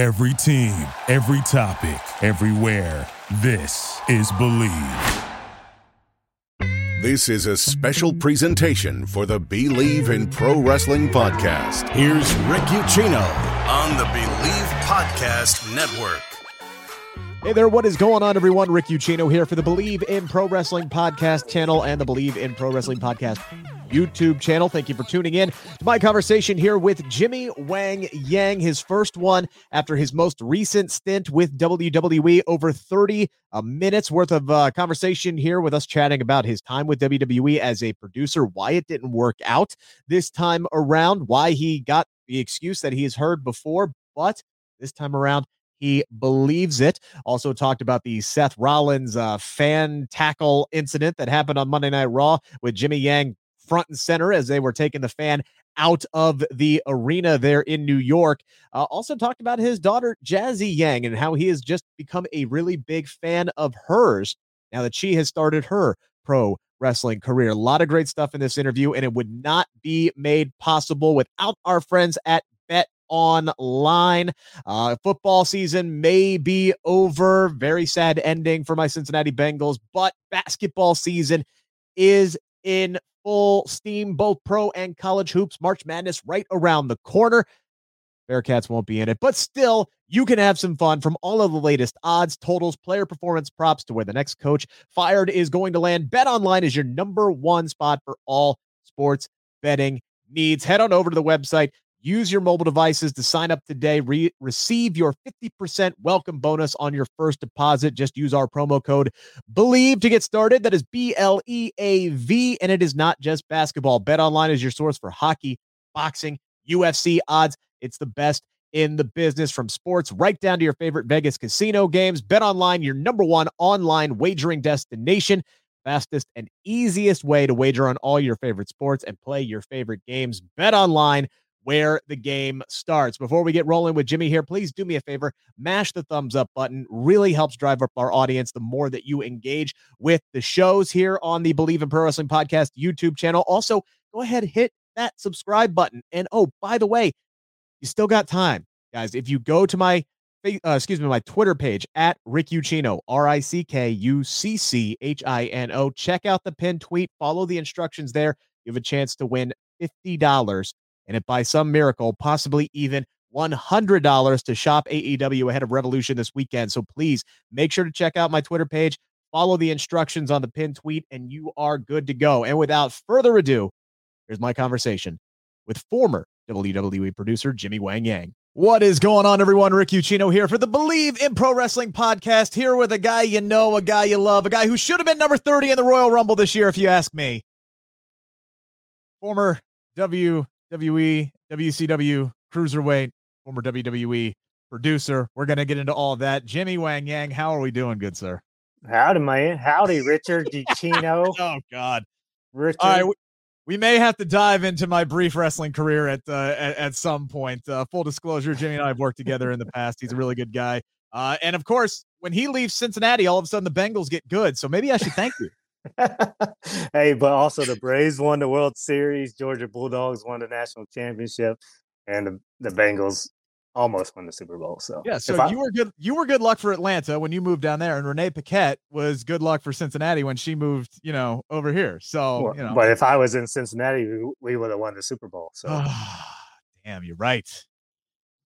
Every team, every topic, everywhere. This is Bleav. This is a special presentation for the Bleav in Pro Wrestling podcast. Here's Rick Ucchino on the Bleav Podcast Network. Hey there, what is going on, everyone? Rick Ucchino here for the Bleav in Pro Wrestling podcast channel and the Bleav in Pro Wrestling podcast YouTube channel. Thank you for tuning in to my conversation here with Jimmy Wang Yang, his first one after his most recent stint with WWE. Over 30 uh, minutes worth of uh, conversation here with us chatting about his time with WWE as a producer, why it didn't work out this time around, why he got the excuse that he has heard before, but this time around, he believes it. Also talked about the Seth Rollins uh, fan tackle incident that happened on Monday Night Raw with Jimmy Yang front and center as they were taking the fan out of the arena there in New York. Uh, also talked about his daughter, Jazzy Yang, and how he has just become a really big fan of hers now that she has started her pro wrestling career. A lot of great stuff in this interview, and it would not be made possible without our friends at Bet Online. Uh, football season may be over. Very sad ending for my Cincinnati Bengals, but basketball season is in full steam, both pro and college hoops. March Madness right around the corner. Bearcats won't be in it, but still, you can have some fun from all of the latest odds, totals, player performance props to where the next coach fired is going to land. Bet Online is your number one spot for all sports betting needs. Head on over to the website, Use your mobile devices to sign up today. Re- receive your 50% welcome bonus on your first deposit. Just use our promo code BLEAV to get started. That is B L E A V. And it is not just basketball. Bet online is your source for hockey, boxing, UFC odds. It's the best in the business from sports right down to your favorite Vegas casino games. Bet online, your number one online wagering destination. Fastest and easiest way to wager on all your favorite sports and play your favorite games. Bet online where the game starts. Before we get rolling with Jimmy here, please do me a favor, mash the thumbs up button. Really helps drive up our audience the more that you engage with the shows here on the Bleav in Pro Wrestling Podcast YouTube channel. Also, go ahead, hit that subscribe button. And oh, by the way, you still got time, guys. If you go to my uh, excuse me, my Twitter page at Rick Ucchino, R I C K U C C H I N O. Check out the pinned tweet, follow the instructions there. You have a chance to win $50 and if by some miracle, possibly even $100 to shop AEW ahead of Revolution this weekend. So please make sure to check out my Twitter page, follow the instructions on the pinned tweet, and you are good to go. And without further ado, here's my conversation with former WWE producer Jimmy Wang Yang. What is going on, everyone? Rick Ucchino here for the Bleav in Pro Wrestling podcast. Here with a guy you know, a guy you love, a guy who should have been number 30 in the Royal Rumble this year, if you ask me. Former W WE, WCW, Cruiserweight, former WWE producer. We're going to get into all that. Jimmy Wang Yang, how are we doing, good sir? Howdy, man. Howdy, Richard DiCino. oh, God. Richard. All right, we, we, may have to dive into my brief wrestling career at uh, at, at, some point. Uh, full disclosure, Jimmy and I have worked together in the past. He's a really good guy. Uh, and of course, when he leaves Cincinnati, all of a sudden the Bengals get good. So maybe I should thank you. hey, but also the Braves won the World Series, Georgia Bulldogs won the national championship, and the, the Bengals almost won the Super Bowl. So yeah, so you were good. You were good luck for Atlanta when you moved down there, and Renee Paquette was good luck for Cincinnati when she moved, you know, over here. So well, you know, but if I was in Cincinnati, we, we would have won the Super Bowl. So damn, you're right.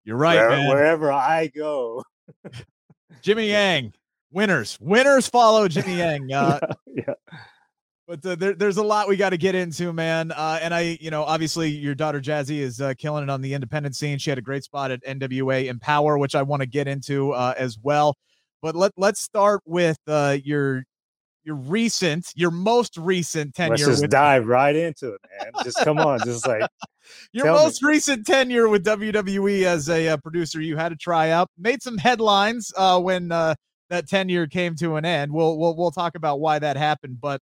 You're right, Where, Wherever I go, Jimmy Yang, winners. Winners follow Jimmy Yang. Uh, yeah, yeah. But uh, there, there's a lot we got to get into, man. Uh, and I, you know, obviously your daughter Jazzy is uh, killing it on the independent scene. She had a great spot at NWA Empower, which I want to get into uh, as well. But let let's start with uh, your your recent, your most recent tenure. Let's just dive right into it, man. Just come on, just like your most me. recent tenure with WWE as a uh, producer. You had a tryout, made some headlines uh, when uh, that tenure came to an end. We'll we'll we'll talk about why that happened, but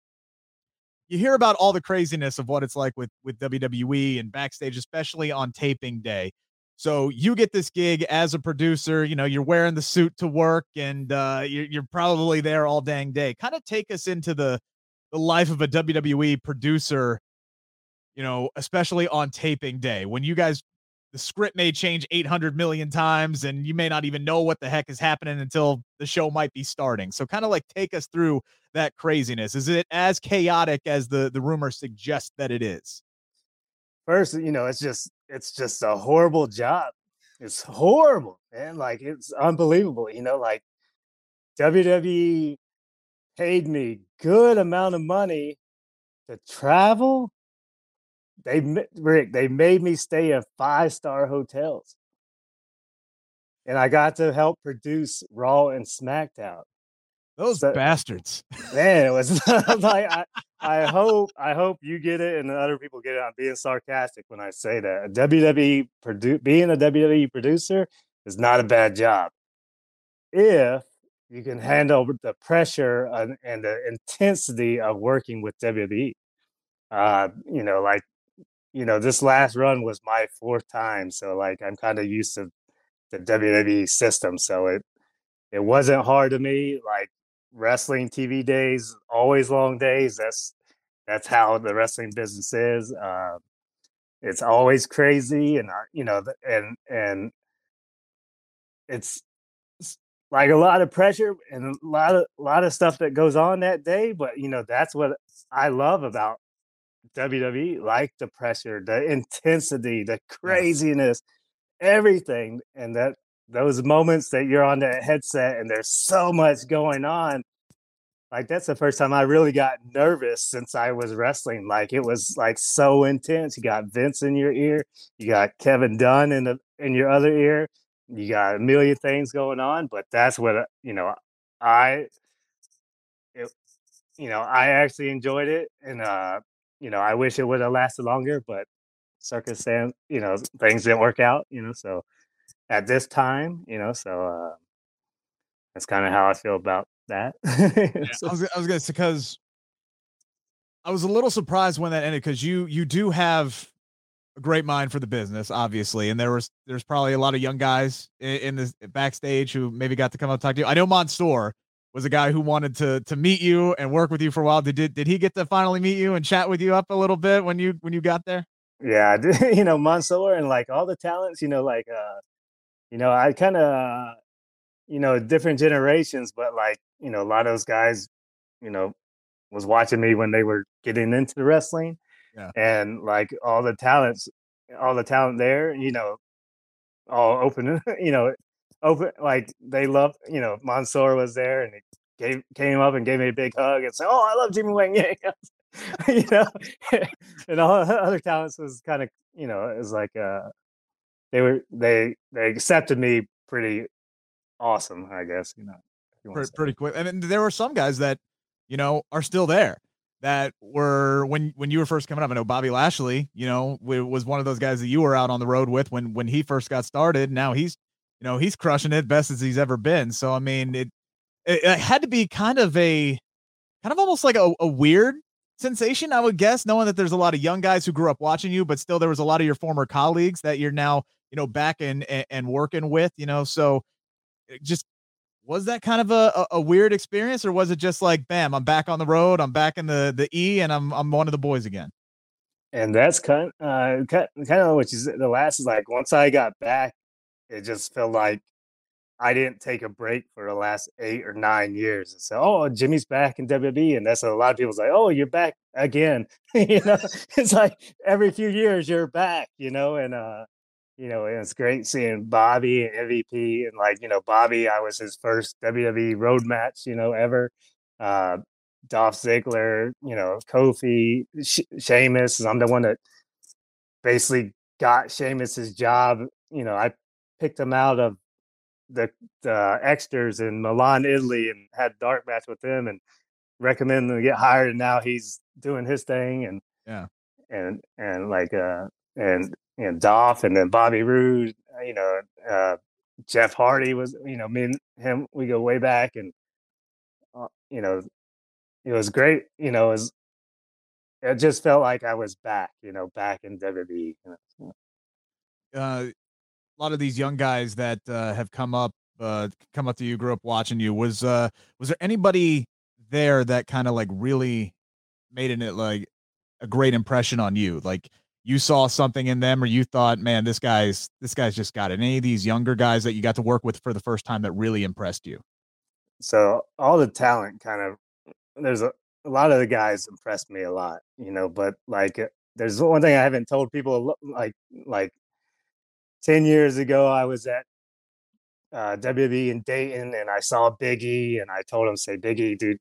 you hear about all the craziness of what it's like with with WWE and backstage, especially on taping day. So you get this gig as a producer, you know, you're wearing the suit to work and uh, you're, you're probably there all dang day. Kind of take us into the the life of a WWE producer, you know, especially on taping day when you guys the script may change 800 million times and you may not even know what the heck is happening until the show might be starting. So kind of like take us through that craziness. Is it as chaotic as the the rumor suggests that it is? First, you know, it's just it's just a horrible job. It's horrible, and Like it's unbelievable. You know, like WWE paid me good amount of money to travel they Rick, they made me stay in five star hotels, and I got to help produce Raw and SmackDown. Those so, bastards, man! It was like I, I hope I hope you get it and other people get it. I'm being sarcastic when I say that. A WWE produ- being a WWE producer is not a bad job if you can handle the pressure and, and the intensity of working with WWE. Uh, you know, like you know, this last run was my fourth time, so like I'm kind of used to the WWE system, so it it wasn't hard to me. Like wrestling TV days, always long days. That's that's how the wrestling business is. Uh, it's always crazy, and uh, you know, and and it's like a lot of pressure and a lot of a lot of stuff that goes on that day. But you know, that's what I love about WWE like the pressure, the intensity, the craziness, everything. And that those moments that you're on that headset and there's so much going on. Like that's the first time I really got nervous since I was wrestling. Like it was like so intense. You got Vince in your ear, you got Kevin Dunn in the in your other ear, you got a million things going on. But that's what you know. I it, you know, I actually enjoyed it, and uh, you know, I wish it would have lasted longer, but circumstance, you know, things didn't work out, you know, so at this time, you know, so uh that's kind of how I feel about that. yeah, I was, I was gonna say because I was a little surprised when that ended because you you do have a great mind for the business, obviously, and there was there's probably a lot of young guys in, in the backstage who maybe got to come up talk to you. I know Mansoor was a guy who wanted to to meet you and work with you for a while. Did did, did he get to finally meet you and chat with you up a little bit when you when you got there? Yeah, you know Mansoor and like all the talents. You know, like uh, you know, I kind of you know different generations, but like you know a lot of those guys, you know, was watching me when they were getting into the wrestling, yeah. and like all the talents, all the talent there, you know, all open, you know, open like they love you know Mansoor was there and he gave came up and gave me a big hug and said, "Oh, I love Jimmy Wang Yang," you know, and all other talents was kind of you know it was like uh they were they they accepted me pretty awesome, I guess you know. Pretty, pretty quick, and there were some guys that you know are still there that were when when you were first coming up. I know Bobby Lashley, you know, was one of those guys that you were out on the road with when when he first got started. Now he's you know, he's crushing it best as he's ever been. So I mean, it it, it had to be kind of a kind of almost like a, a weird sensation, I would guess, knowing that there's a lot of young guys who grew up watching you, but still there was a lot of your former colleagues that you're now, you know, back and and, working with, you know. So just was that kind of a, a, weird experience, or was it just like, bam, I'm back on the road, I'm back in the the E, and I'm I'm one of the boys again? And that's kind uh kind, kind of you said. The last is like once I got back it just felt like I didn't take a break for the last eight or nine years. And so, oh, Jimmy's back in WWE, and that's a lot of people's like, oh, you're back again. you know, it's like every few years you're back. You know, and uh, you know, it's great seeing Bobby and MVP, and like you know, Bobby, I was his first WWE road match, you know, ever. Uh, Dolph Ziggler, you know, Kofi, She- Sheamus. I'm the one that basically got Sheamus's job. You know, I picked him out of the, the extras in Milan, Italy, and had dark match with him, and recommended him to get hired. And now he's doing his thing, and yeah, and and like uh and and Dolph, and then Bobby Roode, uh, you know, uh, Jeff Hardy was, you know, me and him, we go way back, and uh, you know, it was great. You know, it, was, it just felt like I was back, you know, back in WWE. You know. Uh, a lot of these young guys that uh, have come up uh, come up to you, grew up watching you. Was uh, was there anybody there that kind of like really made it like a great impression on you? Like you saw something in them or you thought, man, this guy's this guy's just got it. Any of these younger guys that you got to work with for the first time that really impressed you? So all the talent kind of there's a, a lot of the guys impressed me a lot, you know, but like uh, there's one thing I haven't told people like like 10 years ago I was at uh, WWE in Dayton and I saw Biggie and I told him say Biggie dude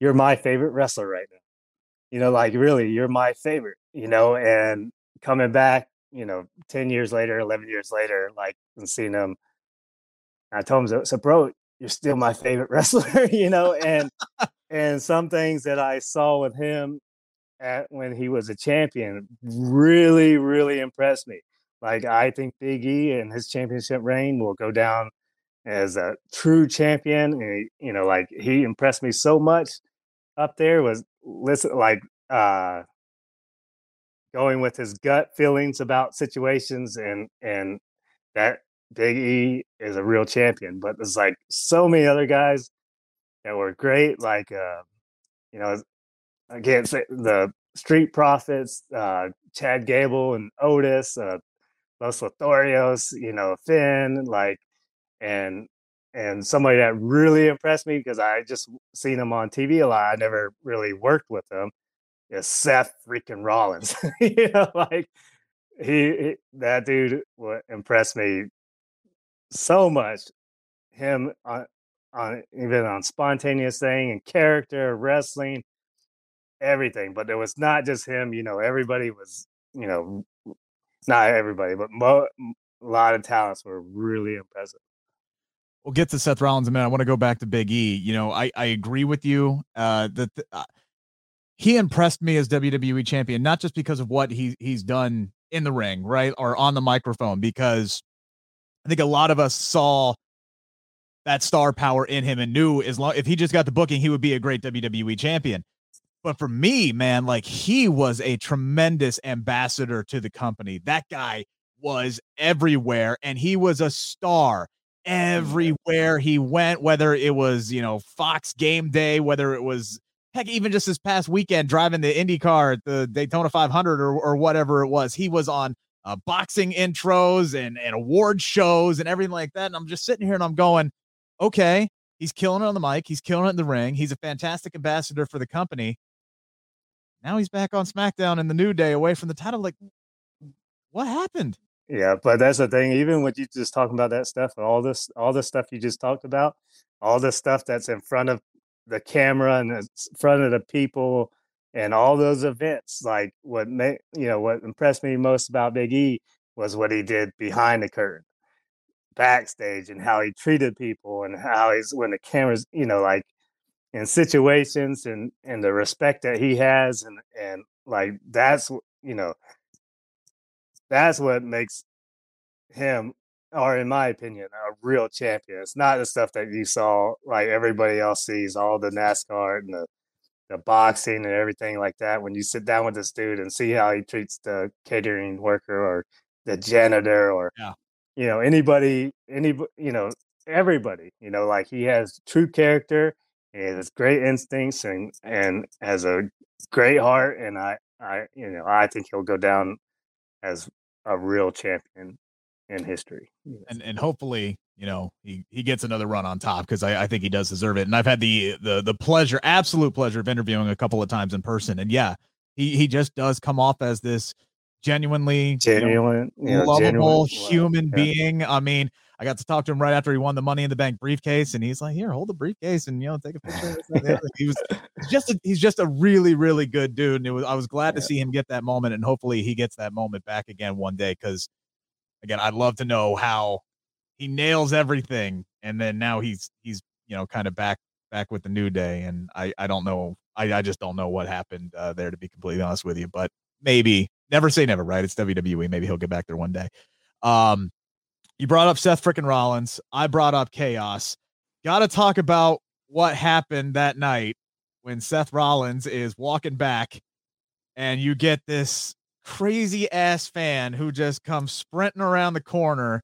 you're my favorite wrestler right now. You know like really you're my favorite you know, and coming back, you know, 10 years later, 11 years later, like, and seeing him, I told him, so, bro, you're still my favorite wrestler, you know, and, and some things that I saw with him at when he was a champion really, really impressed me. Like, I think Big E and his championship reign will go down as a true champion. And, you know, like, he impressed me so much up there was listen, like, uh, going with his gut feelings about situations and and that Big E is a real champion. But there's like so many other guys that were great, like uh, you know, I can't say the Street Profits, uh, Chad Gable and Otis, uh, Los Lotharios, you know, Finn, like and and somebody that really impressed me because I just seen him on TV a lot. I never really worked with him is Seth freaking Rollins. you know, like he, he that dude would impress me so much. Him on on even on spontaneous thing and character, wrestling, everything. But it was not just him. You know, everybody was. You know, not everybody, but mo- a lot of talents were really impressive. We'll get to Seth Rollins in a minute. I want to go back to Big E. You know, I I agree with you uh, that. Uh, he impressed me as WWE champion, not just because of what he he's done in the ring, right, or on the microphone, because I think a lot of us saw that star power in him and knew as long if he just got the booking, he would be a great WWE champion. But for me, man, like he was a tremendous ambassador to the company. That guy was everywhere and he was a star everywhere he went, whether it was, you know, Fox game day, whether it was heck, even just this past weekend driving the Indy car at the Daytona 500 or, or whatever it was, he was on uh, boxing intros and, and award shows and everything like that. And I'm just sitting here and I'm going, okay, he's killing it on the mic. He's killing it in the ring. He's a fantastic ambassador for the company. Now he's back on SmackDown in the New Day away from the title. Like, what happened? Yeah, but that's the thing. Even when you just talking about that stuff, all this, all the stuff you just talked about, all the stuff that's in front of the camera and in front of the people and all those events. Like what made you know what impressed me most about Big E was what he did behind the curtain, backstage, and how he treated people and how he's when the cameras, you know, like in situations and and the respect that he has and and like that's you know that's what makes him or in my opinion, a real champion. It's not the stuff that you saw like everybody else sees, all the NASCAR and the the boxing and everything like that. When you sit down with this dude and see how he treats the catering worker or the janitor or yeah. you know anybody, any you know everybody, you know, like he has true character and has great instincts and and has a great heart. And I I you know I think he'll go down as a real champion in history. And and hopefully, you know, he he gets another run on top because I, I think he does deserve it. And I've had the the the pleasure, absolute pleasure of interviewing a couple of times in person. And yeah, he he just does come off as this genuinely genuine, you know, lovable genuine. human wow. being. I mean, I got to talk to him right after he won the Money in the Bank briefcase, and he's like, "Here, hold the briefcase, and you know, take a picture." he was just a, he's just a really really good dude, and it was I was glad yeah. to see him get that moment, and hopefully he gets that moment back again one day because again, I'd love to know how he nails everything, and then now he's he's you know kind of back back with the new day, and I I don't know, I I just don't know what happened uh, there to be completely honest with you, but maybe never say never, right? It's WWE, maybe he'll get back there one day. Um, you brought up Seth freaking Rollins, I brought up Chaos. Got to talk about what happened that night when Seth Rollins is walking back, and you get this crazy ass fan who just comes sprinting around the corner,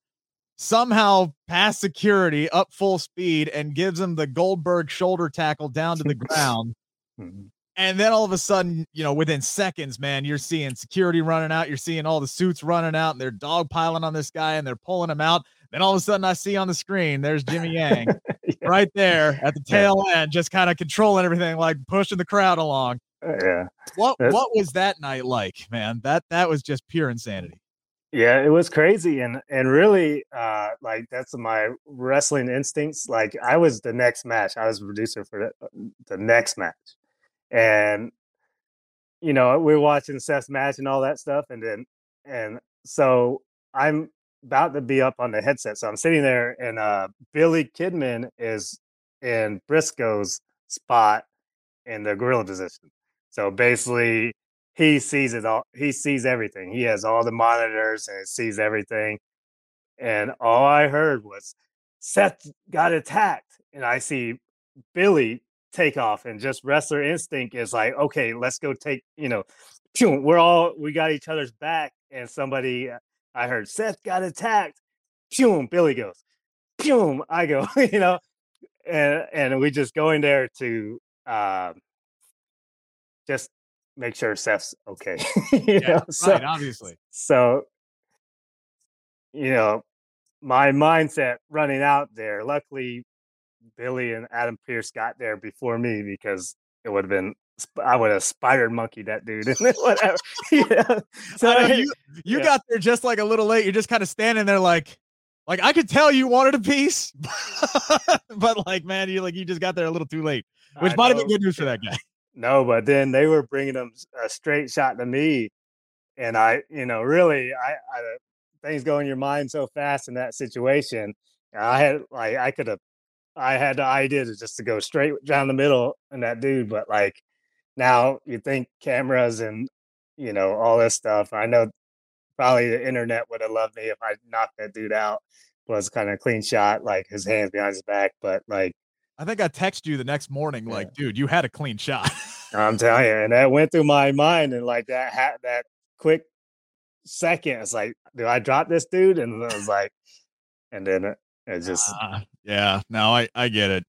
somehow past security up full speed and gives him the Goldberg shoulder tackle down to the ground. Mm-hmm. And then all of a sudden, you know, within seconds, man, you're seeing security running out. You're seeing all the suits running out, and they're dog piling on this guy, and they're pulling him out. Then all of a sudden, I see on the screen, there's Jimmy Yang yeah. right there at the tail yeah. end, just kind of controlling everything, like pushing the crowd along. Uh, yeah. What That's, What was that night like, man? That that was just pure insanity. Yeah, it was crazy, and and really, uh, like that's my wrestling instincts. Like I was the next match. I was producer for the, the next match, and you know we are watching Seth's match and all that stuff, and then and so I'm about to be up on the headset, so I'm sitting there, and uh, Billy Kidman is in Briscoe's spot in the gorilla position. So basically, he sees it all. He sees everything. He has all the monitors and sees everything. And all I heard was Seth got attacked, and I see Billy take off, and just wrestler instinct is like, okay, let's go take. You know, we're all we got each other's back, and somebody I heard Seth got attacked. Boom, Billy goes. Boom, I go. You know, and and we just go in there to uh, just make sure Seth's okay. yeah, know? so, right, obviously. So, you know, my mindset running out there. Luckily, Billy and Adam Pearce got there before me because it would have been I would have spider monkeyed that dude and whatever. yeah. So you, you yeah. got there just like a little late. You're just kind of standing there like like I could tell you wanted a piece, but like man, you like you just got there a little too late, which I might know. have been good news for that guy. No, but then they were bringing them a straight shot to me, and I, you know, really, I, I things go in your mind so fast in that situation. I had like I could have, I had the idea to just to go straight down the middle and that dude, but like now you think cameras and you know all this stuff. I know probably the internet would have loved me if I knocked that dude out. Was kind of clean shot, like his hands behind his back, but like I think I texted you the next morning, like, dude, you had a clean shot. I'm telling you, and that went through my mind, and like that, ha- that quick second, it's like, do I drop this dude? And it was like, and then it, it just, uh, yeah, no, I I get it.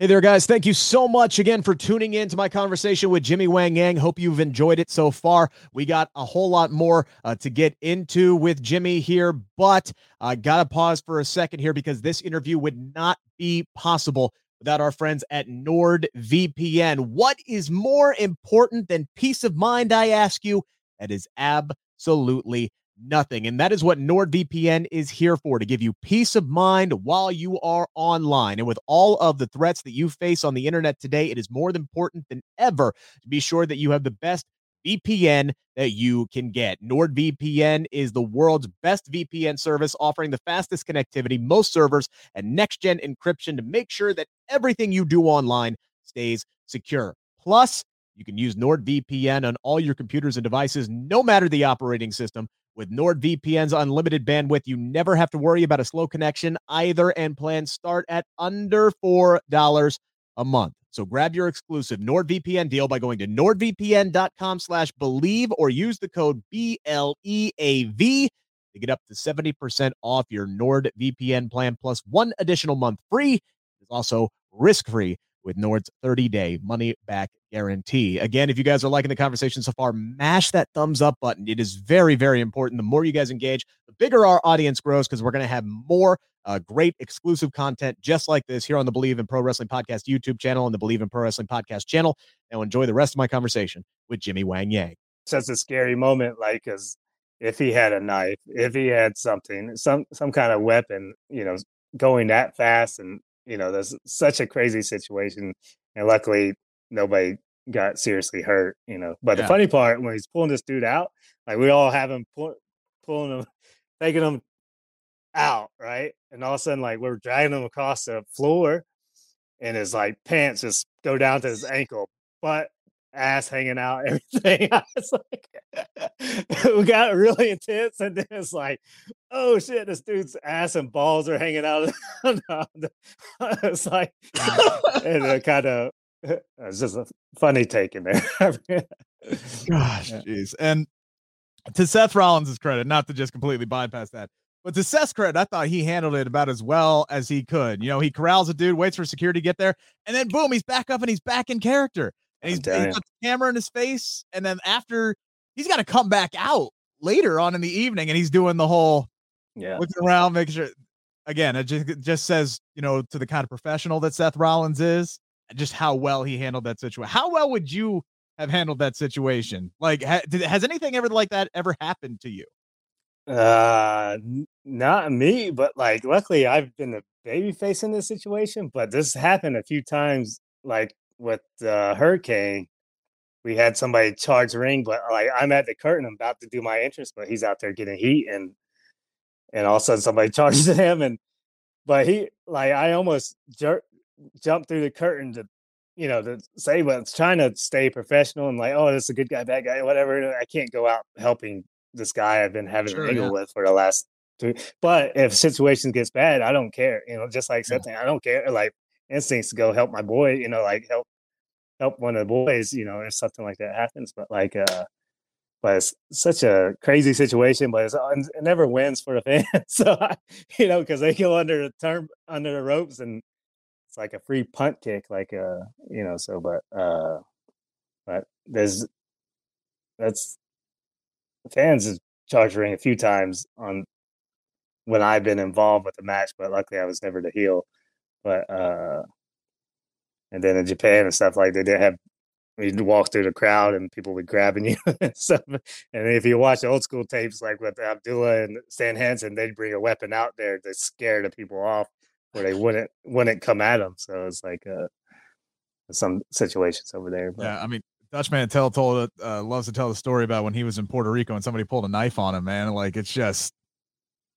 Hey there, guys. Thank you so much again for tuning in to my conversation with Jimmy Wang Yang. Hope you've enjoyed it so far. We got a whole lot more uh, to get into with Jimmy here, but I got to pause for a second here because this interview would not be possible without our friends at NordVPN. What is more important than peace of mind, I ask you? That is absolutely nothing. And that is what NordVPN is here for to give you peace of mind while you are online. And with all of the threats that you face on the internet today, it is more important than ever to be sure that you have the best VPN that you can get. NordVPN is the world's best VPN service, offering the fastest connectivity, most servers, and next gen encryption to make sure that everything you do online stays secure. Plus, you can use NordVPN on all your computers and devices, no matter the operating system. With NordVPN's unlimited bandwidth, you never have to worry about a slow connection either, and plans start at under $4 a month. So grab your exclusive NordVPN deal by going to nordvpn.com slash bleav or use the code B-L-E-A-V to get up to 70% off your NordVPN plan plus one additional month free. It's also risk-free with Nord's 30-day money-back guarantee. Again, if you guys are liking the conversation so far, mash that thumbs up button. It is very, very important. The more you guys engage, the bigger our audience grows because we're going to have more uh, great exclusive content just like this here on the Bleav in Pro Wrestling Podcast YouTube channel and the Bleav in Pro Wrestling Podcast channel. Now enjoy the rest of my conversation with Jimmy Wang Yang. Such a scary moment, like, because if he had a knife, if he had something, some some kind of weapon, you know, going that fast and you know, there's such a crazy situation. And luckily, nobody got seriously hurt, you know. But yeah. the funny part, when he's pulling this dude out, like we all have him pull, pulling him, taking him out, right? And all of a sudden, like we're dragging him across the floor, and his like pants just go down to his ankle, butt, ass hanging out, everything. I was like, we got really intense, and then it's like, oh shit, this dude's ass and balls are hanging out. it's like, and it kind of, it's just a funny take in there. Gosh, jeez. And to Seth Rollins' credit, not to just completely bypass that, but to Seth's credit, I thought he handled it about as well as he could. You know, he corrals a dude, waits for security to get there, and then boom, he's back up and he's back in character. and he's, he's got the camera in his face, and then after he's got to come back out later on in the evening, and he's doing the whole yeah looking around, making sure. Again, it just it just says you know to the kind of professional that Seth Rollins is, just how well he handled that situation. How well would you have handled that situation? Like, ha, did, has anything ever like that ever happened to you? Uh, not me, but like, luckily I've been a baby face in this situation. But this happened a few times, like with uh, Hurricane. We had somebody charge ring, but like I'm at the curtain, I'm about to do my entrance, but he's out there getting heat, and and all of a sudden somebody charges him, and but he like I almost jerk, jumped through the curtain to you know, to say, but it's trying to stay professional and like, oh, this is a good guy, bad guy, whatever. I can't go out helping this guy I've been having sure, angle yeah. with for the last two. But if situation gets bad, I don't care. You know, just like something, yeah. I don't care. Like instincts to go help my boy. You know, like help help one of the boys. You know, if something like that happens. But like, uh, but it's such a crazy situation. But it never wins for the fans. so I, you know, because they go under the term under the ropes and like a free punt kick. Like uh, you know. So, but uh, but there's that's fans have charged ring a few times on when I've been involved with the match, but luckily I was never the heel. But uh and then in Japan and stuff like they did have you'd walk through the crowd and people would grabbing you and stuff. And if you watch old school tapes like with Abdullah and Stan Hansen, they'd bring a weapon out there to scare the people off where they wouldn't wouldn't come at them. So it's like uh some situations over there. But. Yeah, I mean Dutch Mantell told uh, loves to tell the story about when he was in Puerto Rico and somebody pulled a knife on him. Man, like it's just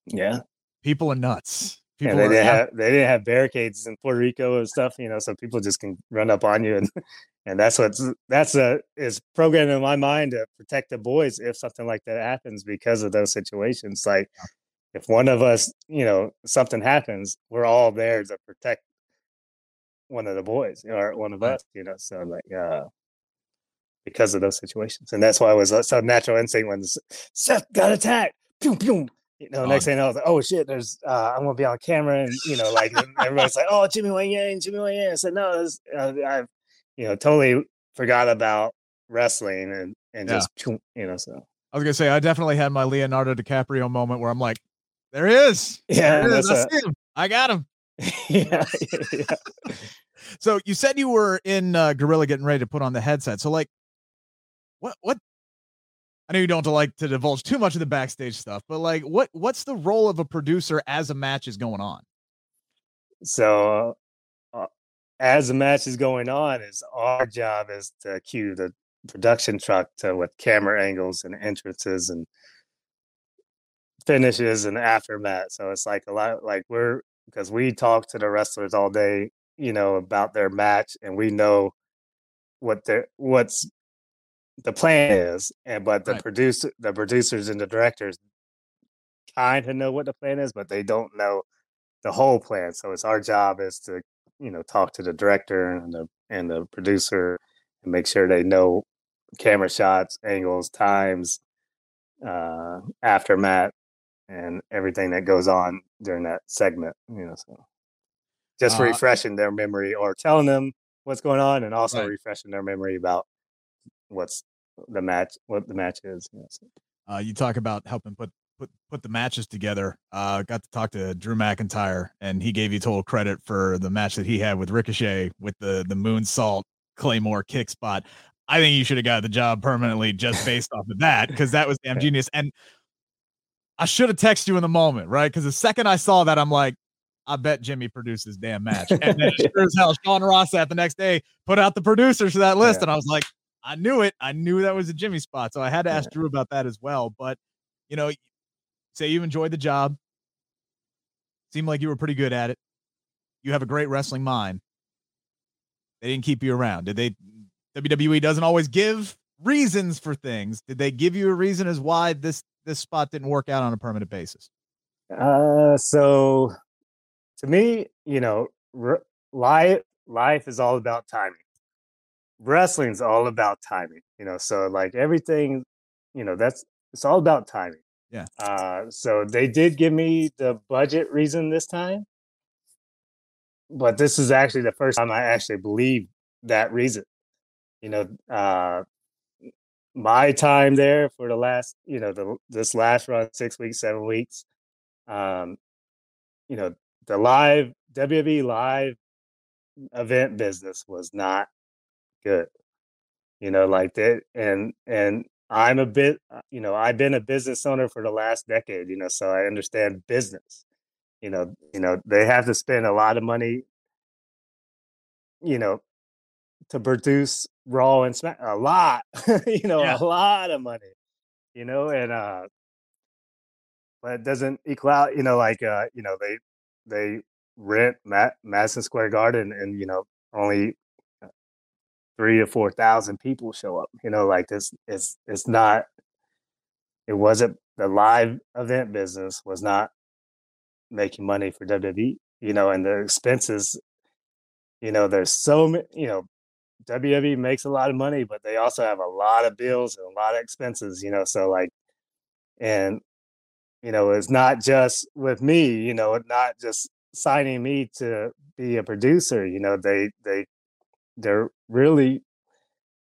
yeah, people are nuts. People yeah, they didn't have they didn't have barricades in Puerto Rico and stuff, you know, so people just can run up on you and and that's what's that's a is programmed in my mind to protect the boys if something like that happens because of those situations. Like if one of us, you know, something happens, we're all there to protect one of the boys or one of us, you know. So like uh because of those situations. And that's why it was so natural instinct when Seth got attacked. Boom, boom. You know, next thing I was like, oh shit, there's uh, I'm gonna be on camera, and you know, like everybody's like, oh, Jimmy Wang Yang, Jimmy Wang Yang. I said, no, uh, I, you know, totally forgot about wrestling and and yeah. just you know, so I was gonna say I definitely had my Leonardo DiCaprio moment where I'm like, there he is, yeah, there is. I, him. I got him. yeah, yeah. so you said you were in uh, Gorilla getting ready to put on the headset. So like, what what I know you don't like to divulge too much of the backstage stuff, but like what what's the role of a producer as a match is going on? So uh, as the match is going on, is our job is to cue the production truck to with camera angles and entrances and finishes and aftermath. So it's like a lot like we're because we talk to the wrestlers all day, you know, about their match and we know what their what's the plan is, and but the right. producer, the producers and the directors kind of know what the plan is, but they don't know the whole plan. So it's our job is to you know talk to the director and the and the producer and make sure they know camera shots, angles, times, uh, aftermath, and everything that goes on during that segment. You know, so just uh, refreshing their memory or telling them what's going on, and also right. refreshing their memory about what's the match, what the match is. Yes. Uh, you talk about helping put put put the matches together. Uh, got to talk to Drew McIntyre, and he gave you total credit for the match that he had with Ricochet with the the moonsault Claymore kick spot. I think you should have got the job permanently just based off of that because that was damn genius. And I should have texted you in the moment, right? Because the second I saw that, I'm like, I bet Jimmy produced this damn match. And then sure as hell, Sean Ross Sapp the next day put out the producers for that list, yeah. and I was like, I knew it. I knew that was a Jimmy spot. So I had to ask Drew about that as well. But, you know, say you enjoyed the job. Seemed like you were pretty good at it. You have a great wrestling mind. They didn't keep you around. Did they? WWE doesn't always give reasons for things. Did they give you a reason as why this this spot didn't work out on a permanent basis? Uh, so to me, you know, life life is all about timing wrestling's all about timing, you know. So like everything, you know, that's it's all about timing. Yeah. Uh, so they did give me the budget reason this time, but this is actually the first time I actually believe that reason. you know, uh, my time there for the last, you know, the this last run, six weeks, seven weeks, um, you know, the live WWE live event business was not good. You know, like that, and and I'm a bit, uh, you know, I've been a business owner for the last decade. You know, so I understand business. You know, you know, they have to spend a lot of money. You know, to produce Raw and Smack a lot. you know, yeah. a lot of money. You know, and uh, but it doesn't equal out. You know, like uh, you know, they they rent Madison Square Garden, and you know, only uh, three or four thousand people show up. You know, like this, it's it's not. It wasn't the live event business was not making money for WWE. You know, and the expenses. You know, there's so many. You know, WWE makes a lot of money, but they also have a lot of bills and a lot of expenses. You know, so like, and you know, it's not just with me. You know, not just signing me to be a producer. You know, they they they're really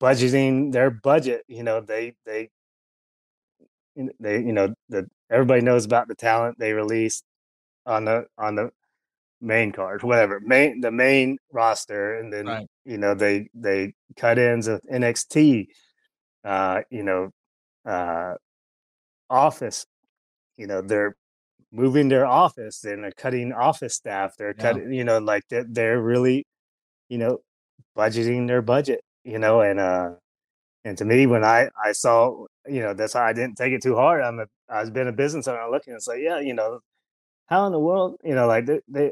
budgeting their budget. You know, they they they you know the everybody knows about the talent they release on the on the main card, whatever main the main roster, and then right. you know they they cut ins of NXT, uh, you know, uh, Office, you know they're moving their office and they're cutting office staff. They're yeah. cutting, you know, like they're, they're really, you know, budgeting their budget, you know, and uh and to me when I I saw, you know, that's why I didn't take it too hard. I'm a I've been a business owner looking, it's like, yeah, you know, how in the world, you know, like they, they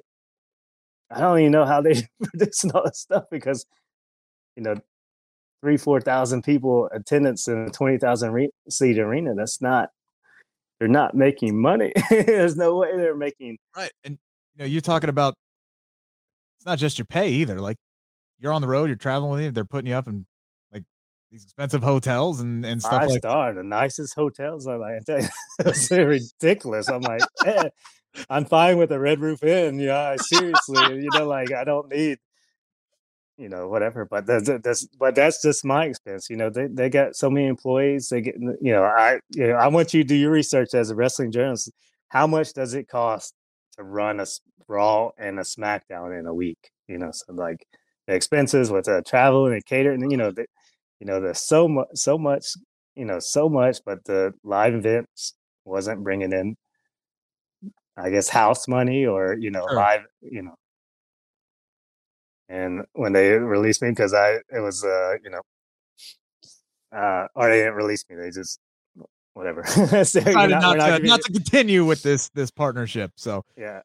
I don't even know how they producing all this stuff because, you know, three, four thousand people attendance in a twenty thousand re- seat arena. That's not they're not making money. There's no way they're making right. And you know, you're talking about it's not just your pay either. Like you're on the road, you're traveling with you, they're putting you up in like these expensive hotels and, and stuff Five like star, the nicest hotels. I'm like, it's ridiculous. I'm like, eh, I'm fine with a Red Roof Inn. Yeah, seriously, you know, like I don't need you know whatever but that's, that's but that's just my expense you know they, they got so many employees they get you know i you know i want you to do your research as a wrestling journalist how much does it cost to run a raw and a smackdown in a week you know so like the expenses with the travel and the catering you know the, you know there's so much so much you know so much but the live events wasn't bringing in i guess house money or you know sure. live you know and when they released me, because I it was uh you know, uh or they didn't release me, they just whatever. so not, not, not, to, not to continue with this this partnership. So yeah.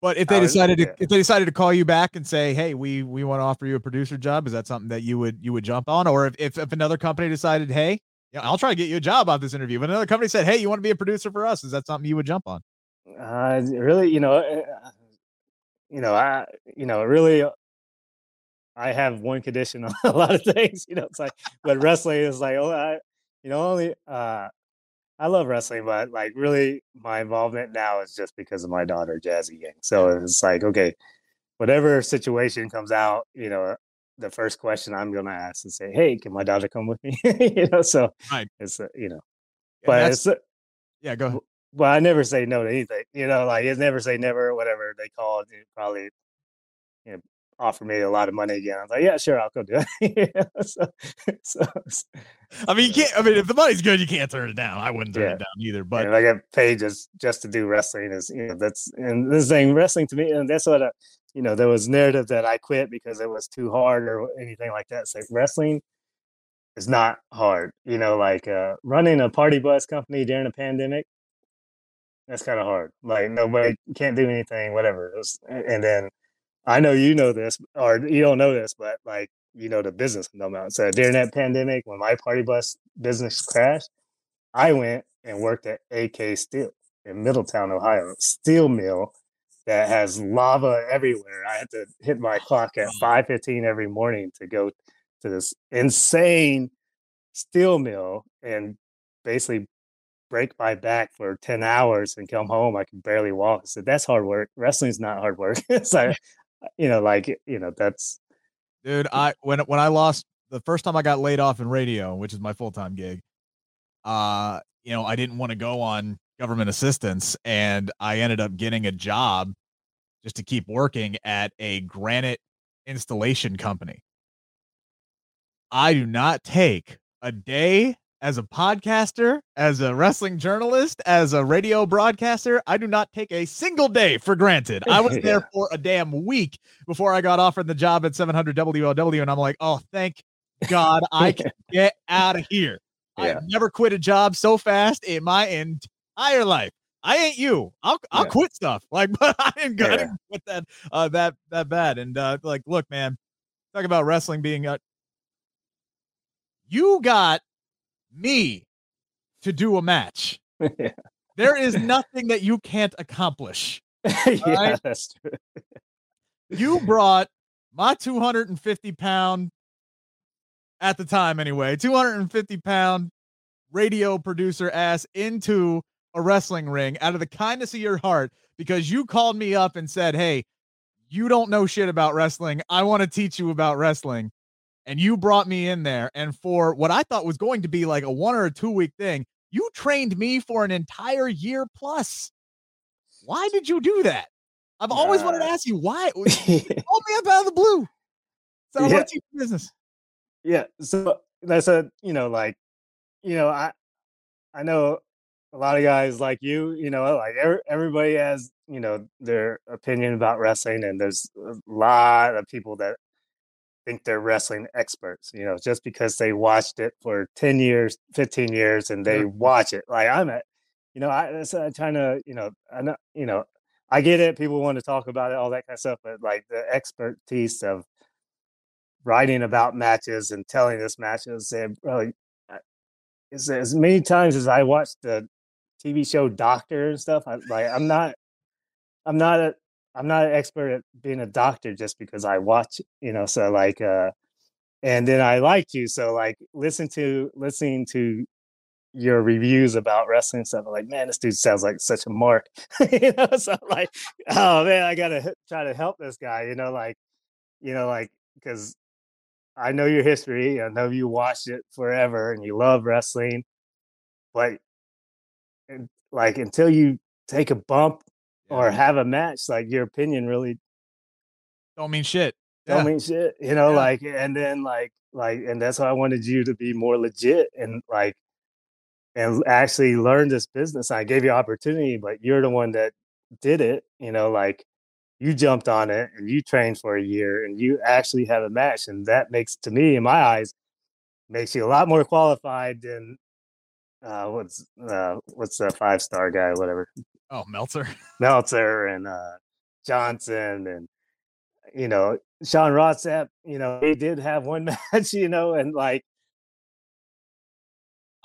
But if they decided to if they decided to call you back and say, "Hey, we we want to offer you a producer job," is that something that you would you would jump on? Or if if, if another company decided, "Hey, yeah, I'll try to get you a job off this interview," but another company said, "Hey, you want to be a producer for us?" Is that something you would jump on? Uh, really, you know, uh, you know, I, you know, really, I have one condition on a lot of things, you know. It's like, but wrestling is like, oh, I, you know, only uh, I love wrestling, but like really, my involvement now is just because of my daughter Jazzy Yang. So it's like, okay, whatever situation comes out, you know, the first question I'm gonna ask is say, hey, can my daughter come with me? you know, so right. it's uh, you know, but it's uh, yeah, go ahead. Well, I never say no to anything. You know, like it's never say never. Whatever they call it, probably you know, offer me a lot of money again. I was like, yeah, sure, I'll go do it. so, so, I mean, you can't. I mean, if the money's good, you can't turn it down. I wouldn't turn yeah. it down either. But and I get paid just just to do wrestling is you know that's and this thing wrestling to me, and that's what I, you know there was narrative that I quit because it was too hard or anything like that. So wrestling is not hard. You know, like uh, running a party bus company during a pandemic. That's kind of hard. Like nobody can't do anything, whatever. Was, and then I know you know this, or you don't know this, but like you know the business no amount. So during that pandemic, when my party bus business crashed, I went and worked at AK Steel in Middletown, Ohio, steel mill that has lava everywhere. I had to hit my clock at five fifteen every morning to go to this insane steel mill and basically break my back for 10 hours and come home. I can barely walk. So that's hard work. Wrestling's not hard work. so you know, like you know, that's dude. I when when I lost the first time I got laid off in radio, which is my full time gig, uh, you know, I didn't want to go on government assistance, and I ended up getting a job just to keep working at a granite installation company. I do not take a day as a podcaster, as a wrestling journalist, as a radio broadcaster, I do not take a single day for granted. I was there yeah. for a damn week before I got offered the job at 700 WLW, and I'm like, oh, thank God I can get out of here. Yeah. I've never quit a job so fast in my entire life. I ain't you. I'll I'll yeah. quit stuff. Like, but I didn't go yeah. quit that uh that that bad. And uh like, look, man, talk about wrestling being uh you got me to do a match. yeah. There is nothing that you can't accomplish. yeah, right? that's true. you brought my 250 pound, at the time anyway, 250 pound radio producer ass into a wrestling ring out of the kindness of your heart because you called me up and said, Hey, you don't know shit about wrestling. I want to teach you about wrestling and you brought me in there and for what I thought was going to be like a one or a two week thing, you trained me for an entire year plus. Why did you do that? I've always wanted to ask you why. Call me up out of the blue. So yeah. what's your business? Yeah. So that's a you know like you know I I know a lot of guys like you you know like everybody has you know their opinion about wrestling and there's a lot of people that think they're wrestling experts, you know, just because they watched it for 10 years, 15 years and they mm-hmm. watch it. Like I'm at, you know, I, am trying to, you know, I know, you know, I get it. People want to talk about it, all that kind of stuff, but like the expertise of writing about matches and telling us matches, and really, uh, as, as many times as I watched the TV show Doctor and stuff, I, like I'm not, I'm not a, I'm not an expert at being a doctor just because I watch, you know, so like uh and then I liked you. So like listen to listening to your reviews about wrestling stuff. I'm like, man, this dude sounds like such a mark. you know, so I'm like, oh man, I gotta try to help this guy, you know, like, you know, like because I know your history. I know you watched it forever and you love wrestling, but like until you take a bump or have a match, like your opinion really don't mean shit. Don't mean shit. You know, yeah. like and then like like and that's why I wanted you to be more legit and like and actually learn this business. I gave you opportunity, but you're the one that did it, you know, like you jumped on it and you trained for a year and you actually have a match. And that makes to me, in my eyes, makes you a lot more qualified than uh what's uh what's the five star guy, whatever. Oh, Meltzer. Meltzer and uh, Johnson and you know Sean Ross You know he did have one match. You know, and like.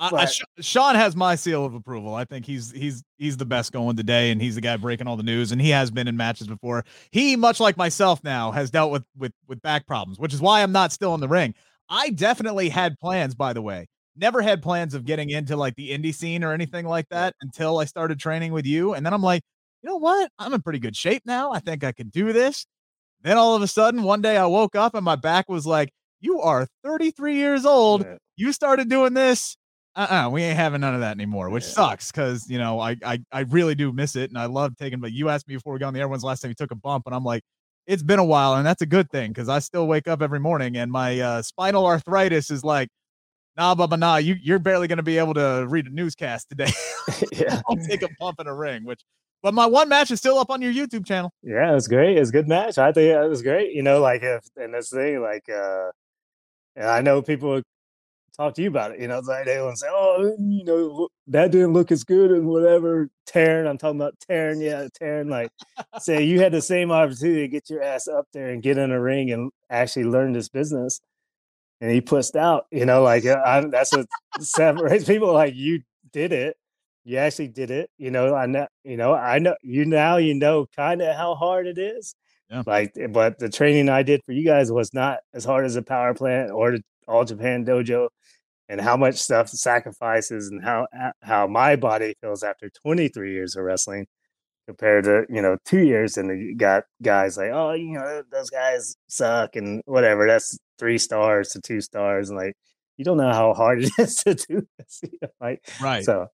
I, I, Sean has my seal of approval. I think he's he's he's the best going today, and he's the guy breaking all the news. And he has been in matches before. He, much like myself, now has dealt with with with back problems, which is why I'm not still in the ring. I definitely had plans, by the way, never had plans of getting into like the indie scene or anything like that until I started training with you. And then I'm like, you know what? I'm in pretty good shape now. I think I can do this. Then all of a sudden, one day I woke up and my back was like, you are 33 years old. You started doing this. Uh-uh, we ain't having none of that anymore, which yeah. sucks because you know I, I I really do miss it and I love taking. But you asked me before we got on the air when's the last time you took a bump, and I'm like, it's been a while, and that's a good thing because I still wake up every morning and my uh, spinal arthritis is like nah, Bubba, nah, you, you're barely going to be able to read a newscast today. yeah. I'll take a pump in a ring, which, but my one match is still up on your YouTube channel. Yeah, it was great. It's a good match. I think it was great. You know, like if, and this thing, like, uh, and I know people talk to you about it. You know, like they will say, "Oh, you know, that didn't look as good and whatever." Taryn, I'm talking about Taryn. Yeah, Taryn. Like, say you had the same opportunity to get your ass up there and get in a ring and actually learn this business and he pushed out. You know, like uh, I, that's what separates people. Like you did it, you actually did it. You know, I know. You know, I know you now. You know, kind of how hard it is. Yeah. Like, eh, but the training I did for you guys was not as hard as a power plant or the All Japan Dojo, and how much stuff sacrifices and how how my body feels after 23 years of wrestling. Compared to you know two years, and you got guys like, oh, you know, those guys suck and whatever. That's three stars to two stars, and like you don't know how hard it is to do this, you know, like right. So,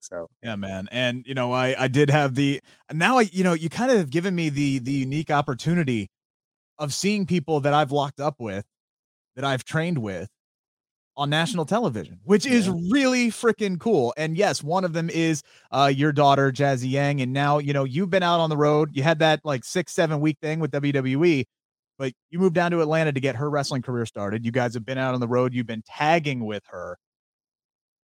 so yeah, man, and you know, I I did have the now I you know you kind of have given me the the unique opportunity of seeing people that I've locked up with, that I've trained with on national television, which yeah. is really freaking cool. And yes, one of them is uh, your daughter, Jazzy Yang. And now, you know, you've been out on the road. You had that like six, seven week thing with WWE, but you moved down to Atlanta to get her wrestling career started. You guys have been out on the road. You've been tagging with her.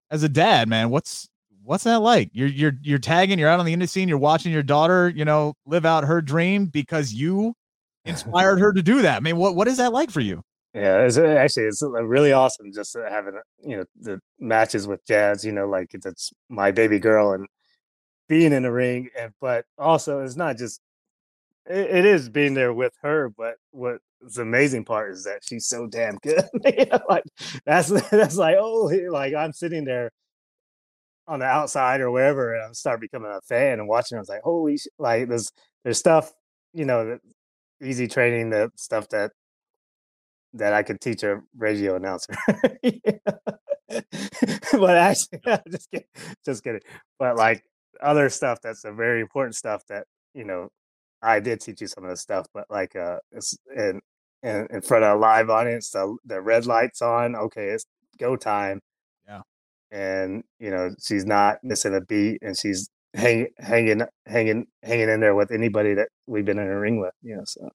As a dad, man, what's what's that like? You're you're you're tagging, you're out on the indie scene, you're watching your daughter, you know, live out her dream because you inspired her to do that. I mean, what what is that like for you? Yeah, it's uh, actually it's uh, really awesome just uh, having you know the matches with Jazz. You know, like that's my baby girl and being in the ring, and but also it's not just it, it is being there with her. But what the amazing part is that she's so damn good. like that's that's like oh, like I'm sitting there on the outside or wherever, and I start becoming a fan and watching. I was like, holy, sh-. like there's there's stuff you know, easy training, the stuff that that I could teach a radio announcer. but actually, just kidding, just kidding. But like other stuff that's a very important stuff that you know, I did teach you some of the stuff, but like uh, it's in in, in front of a live audience, the the red lights on. Okay, it's go time. Yeah, and you know she's not missing a beat, and she's hanging hanging hanging hanging in there with anybody that we've been in a ring with. You know, so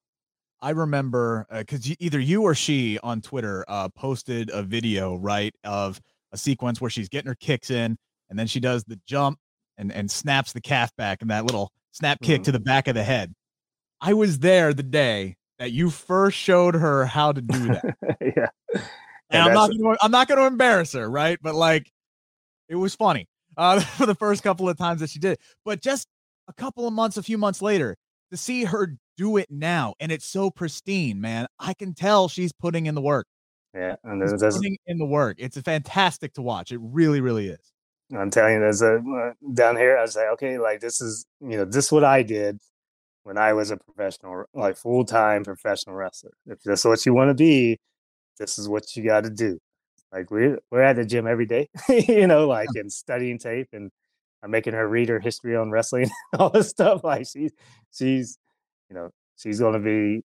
I remember because uh, either you or she on Twitter uh, posted a video, right, of a sequence where she's getting her kicks in, and then she does the jump and and snaps the calf back and that little snap kick mm-hmm. to the back of the head. I was there the day that you first showed her how to do that. yeah, and, and I'm not gonna, I'm not going to embarrass her, right? But like, it was funny uh, for the first couple of times that she did it. But just a couple of months, a few months later, to see her do it now and it's so pristine, man. I can tell she's putting in the work. Yeah, and there's, there's putting in the work. It's fantastic to watch. It really, really is. I'm telling you, there's a uh, down here. I was like, okay, like this is you know this is what I did when I was a professional, like full time professional wrestler. If this is what you want to be, this is what you got to do. Like we're we're at the gym every day, you know, like and studying tape and I'm making her read her history on wrestling, all this stuff. Like she's she's you know she's going to be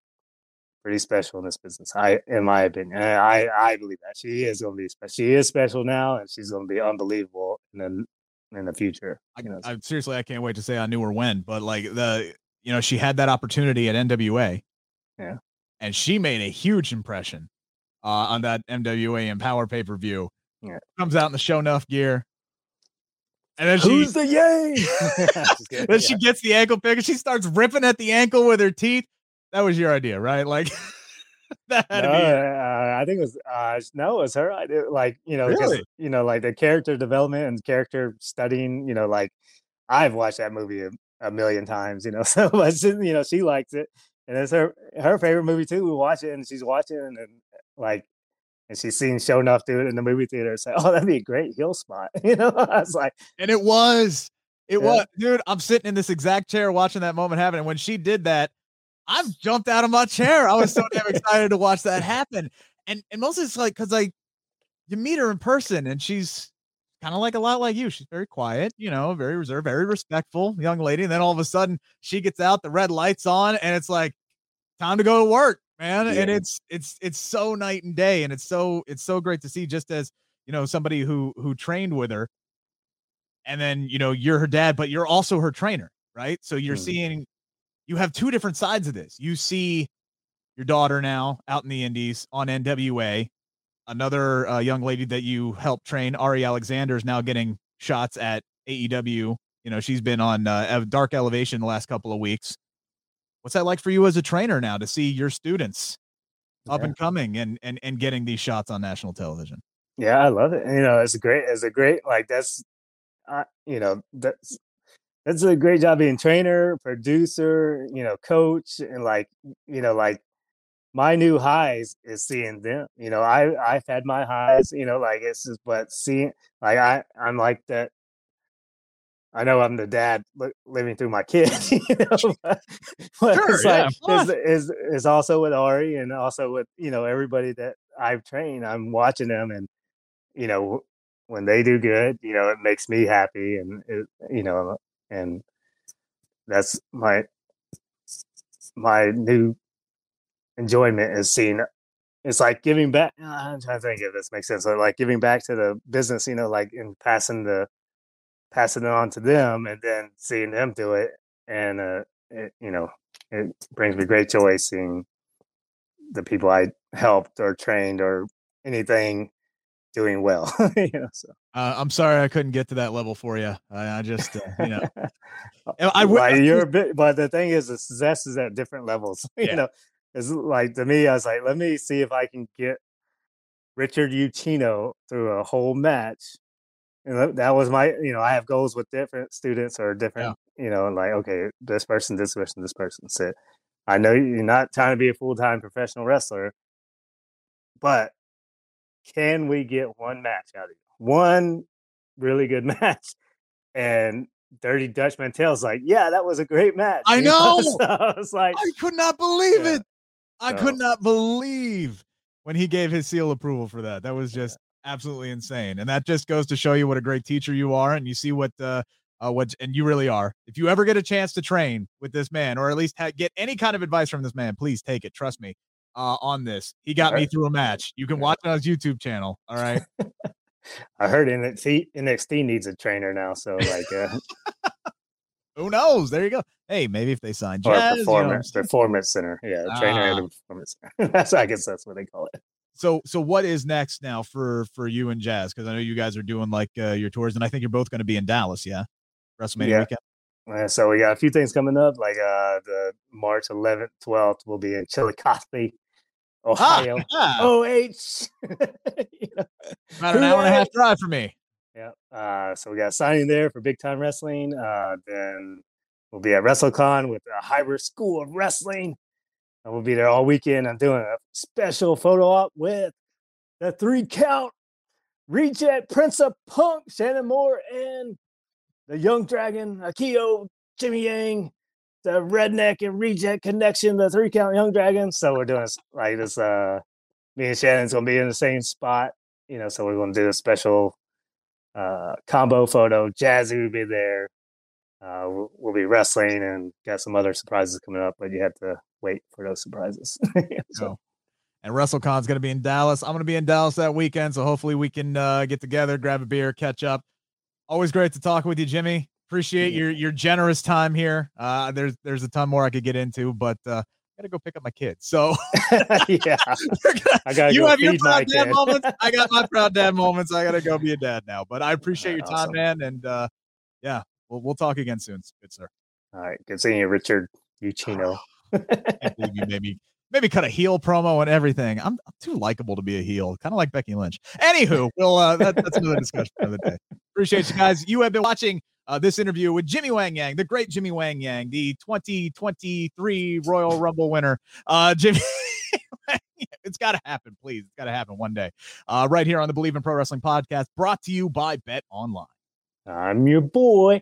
pretty special in this business. I, in my opinion, I I believe that she is going to be special. She is special now, and she's going to be unbelievable in the in the future. I, know, I seriously, I can't wait to say I knew her when, but like the you know she had that opportunity at NWA, yeah, and she made a huge impression uh, on that NWA Empower pay per view. Yeah. Comes out in the Sho'nuff gear. And then Who's she, the yay? then yeah. she gets the ankle pick and she starts ripping at the ankle with her teeth. That was your idea, right? Like that no, uh, I think it was uh, no, it was her idea. Like you know, really? you know, like the character development and character studying. You know, like I've watched that movie a, a million times. You know, so but you know she likes it, and it's her her favorite movie too. We watch it and she's watching and, and like and she's seen Sho'nuff do it in the movie theater. Say, oh, that'd be a great heel spot. You know, I was like, and it was, it yeah. was, dude. I'm sitting in this exact chair watching that moment happen. And when she did that, I've jumped out of my chair. I was so damn excited to watch that happen. And and mostly it's like because I, you meet her in person and she's kind of like a lot like you. She's very quiet, you know, very reserved, very respectful young lady. And then all of a sudden she gets out, the red lights on, and it's like time to go to work man. Yeah. And it's it's it's so night and day, and it's so it's so great to see. Just as you know, somebody who who trained with her, and then you know you're her dad, but you're also her trainer, right? So you're mm. seeing you have two different sides of this. You see your daughter now out in the Indies on NWA. Another uh, young lady that you helped train, Ari Alexander, is now getting shots at AEW. You know, she's been on uh, Dark Elevation the last couple of weeks. What's that like for you as a trainer now to see your students up and coming and and and getting these shots on national television? Yeah, I love it. You know, it's a great, it's a great like that's, uh, you know, that's that's a great job being trainer, producer, you know, coach, and like you know, like my new highs is seeing them. You know, I I've had my highs. You know, like it's just but seeing like I I'm like that I know I'm the dad li- living through my kids, you know, but, but Sure, it's yeah, like, is, is, is also with Ari and also with, you know, everybody that I've trained, I'm watching them and, you know, when they do good, you know, it makes me happy and, it, you know, and that's my, my new enjoyment is seeing it's like giving back. I'm trying to think if this makes sense. So like giving back to the business, you know, like in passing the passing it on to them, and then seeing them do it, and uh, it, you know, it brings me great joy seeing the people I helped or trained or anything doing well. you know, so Uh, I'm sorry I couldn't get to that level for you. I, I just, uh, you know, I, Well, you're a bit, but the thing is, the success is at different levels. Yeah. You know, it's like to me, I was like, let me see if I can get Richard Ucchino through a whole match. And that- was my, you know, I have goals with different students or different, you know, like, okay, this person, this person, this person. So I know you're not trying to be a full time professional wrestler, but can we get one match out of you? One really good match. And Dirty Dutch Mantell's like, yeah, that was a great match. I know! so was like, I could not believe Yeah. it. I So- could not believe when he gave his seal approval for that. That was just absolutely insane. And that just goes to show you what a great teacher you are. And you see what, uh, uh, what, and you really are. If you ever get a chance to train with this man, or at least ha- get any kind of advice from this man, please take it. Trust me uh, on this. He got me through a match. You can watch it on his YouTube channel. All right. I heard NXT, NXT needs a trainer now. So like, uh, Who knows? There you go. Hey, maybe if they sign Jazz, you know, performance, performance center. Yeah, trainer and Ah. a performance center. that's, I guess that's what they call it. So so what is next now for for you and Jazz? Because I know you guys are doing like uh, your tours, and I think you're both going to be in Dallas. Yeah, WrestleMania Yeah. weekend. Uh, so we got a few things coming up, like uh, the March 11th, 12th, we'll be in Chillicothe, Ohio. Ah, OH. You know? about an hour and a half drive for me. Yeah. Uh, so we got signing there for Big Time Wrestling. Uh, then we'll be at WrestleCon with the Hybrid School of Wrestling. And we'll be there all weekend. I'm doing a special photo op with the three count reject Prince of Punk, Shannon Moore, and the Young Dragon, Akio, Jimmy Yang, the Redneck and Reject Connection, the three count Young Dragon. So we're doing like this. Uh, me and Shannon's gonna be in the same spot, you know. So we're gonna do a special uh, combo photo. Jazzy will be there. Uh, we'll, we'll be wrestling and got some other surprises coming up, but you have to wait for those surprises. so, and WrestleCon's going to be in Dallas. I'm going to be in Dallas that weekend, so hopefully we can uh, get together, grab a beer, catch up. Always great to talk with you, Jimmy. Appreciate Yeah. your your generous time here. Uh, there's there's a ton more I could get into, but uh, I got to go pick up my kids. So yeah, gonna- I gotta you go have your proud dad kid. moments. I got my proud dad moments. I gotta go be a dad now. But I appreciate your time, awesome. man. And uh, yeah, we'll we'll talk again soon. Good sir. All right, good seeing you, Richard Ucchino. You maybe maybe cut a heel promo and everything. I'm, I'm too likable to be a heel, kind of like Becky Lynch. Anywho, we'll uh, that, that's another discussion for another day. Appreciate you guys. You have been watching uh, this interview with Jimmy Wang Yang, the great Jimmy Wang Yang, the 2023 Royal Rumble winner. Uh, Jimmy. it's got to happen, please. It's got to happen one day. Uh, right here on the Bleav in Pro Wrestling podcast, brought to you by BetOnline. I'm your boy,